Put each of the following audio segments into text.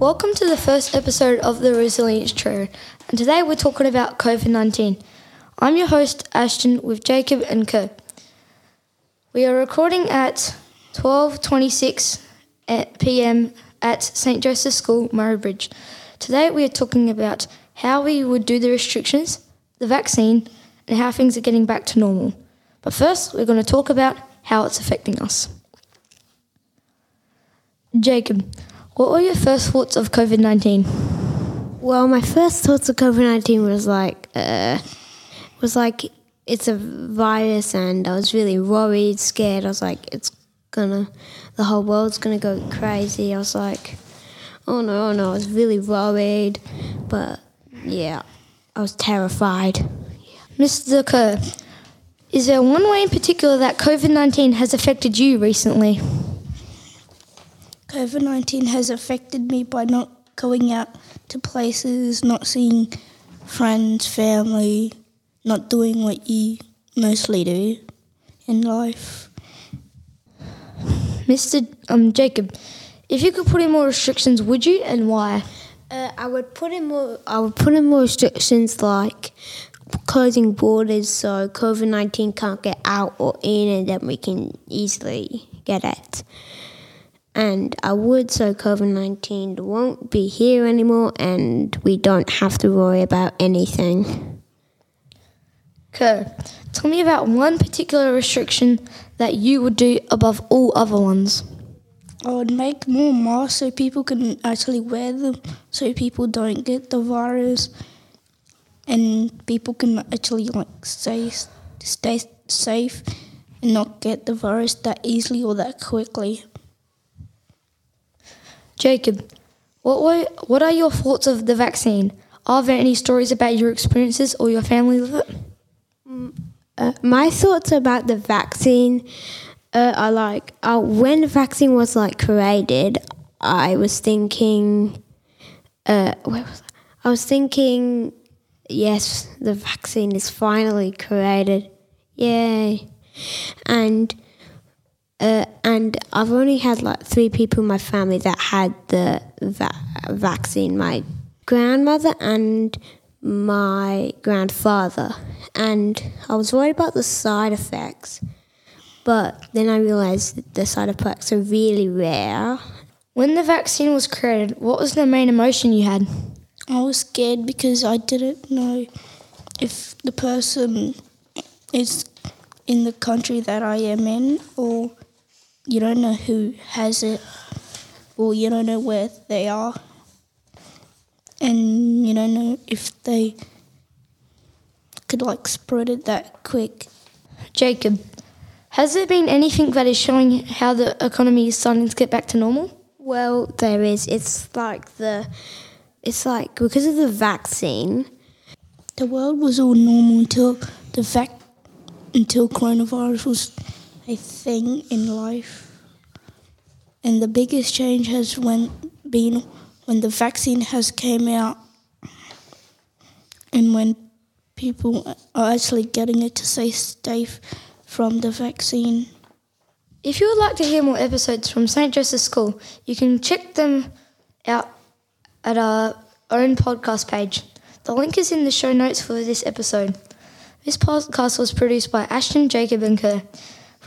Welcome to the first episode of the Resilience Trio, and today we're talking about COVID 19. I'm your host, Ashton, with Jacob and Kerr. We are recording at 12.26 p.m. at St. Joseph's School, Murray Bridge. Today we are talking about how we would do the restrictions, the vaccine, and how things are getting back to normal. But first, we're going to talk about how it's affecting us. Jacob, what were your first thoughts of COVID 19? Well, my first thoughts of COVID nineteen was like, uh, was like it's a virus, and I was really worried, scared. I was like, it's gonna, the whole world's gonna go crazy. I was like, oh no, oh no. I was really worried, but yeah, I was terrified. Mr. Kerr, is there one way in particular that COVID 19 has affected you recently? COVID 19 has affected me by not going out to places, not seeing friends, family, not doing what you mostly do in life. Mr. Um, Jacob, if you could put in more restrictions, would you and why? Uh, I would put in more. I would put in more restrictions like closing borders so COVID nineteen can't get out or in, and then we can easily get it. And I would so COVID nineteen won't be here anymore, and we don't have to worry about anything. Kerr, tell me about one particular restriction that you would do above all other ones. I would make more masks so people can actually wear them so people don't get the virus and people can actually like stay, stay safe and not get the virus that easily or that quickly. Jacob, what were, what are your thoughts of the vaccine? Are there any stories about your experiences or your family with it? Uh, my thoughts about the vaccine uh, are like uh, when the vaccine was like created, I was thinking, uh, where was I? I was thinking, yes, the vaccine is finally created, yay! And uh, and I've only had like three people in my family that had the va- vaccine. My grandmother and my grandfather, and I was worried about the side effects. But then I realized that the side effects are really rare. When the vaccine was created, what was the main emotion you had? I was scared because I didn't know if the person is in the country that I am in, or you don't know who has it, or you don't know where they are, and you don't know if they could like spread it that quick. Jacob, has there been anything that is showing how the economy is starting to get back to normal? Well, there is. It's like the, it's like because of the vaccine. The world was all normal until the vac until coronavirus was a thing in life. And the biggest change has when been when the vaccine has came out and when people are actually getting it to stay safe from the vaccine. If you would like to hear more episodes from St. Joseph's School, you can check them out at our own podcast page. The link is in the show notes for this episode. This podcast was produced by Ashton, Jacob, and Kerr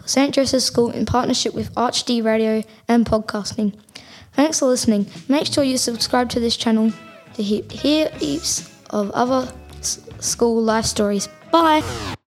St. Joseph's School in partnership with ArchD Radio and Podcasting. Thanks for listening. Make sure you subscribe to this channel to hear heaps of other school life stories. Bye!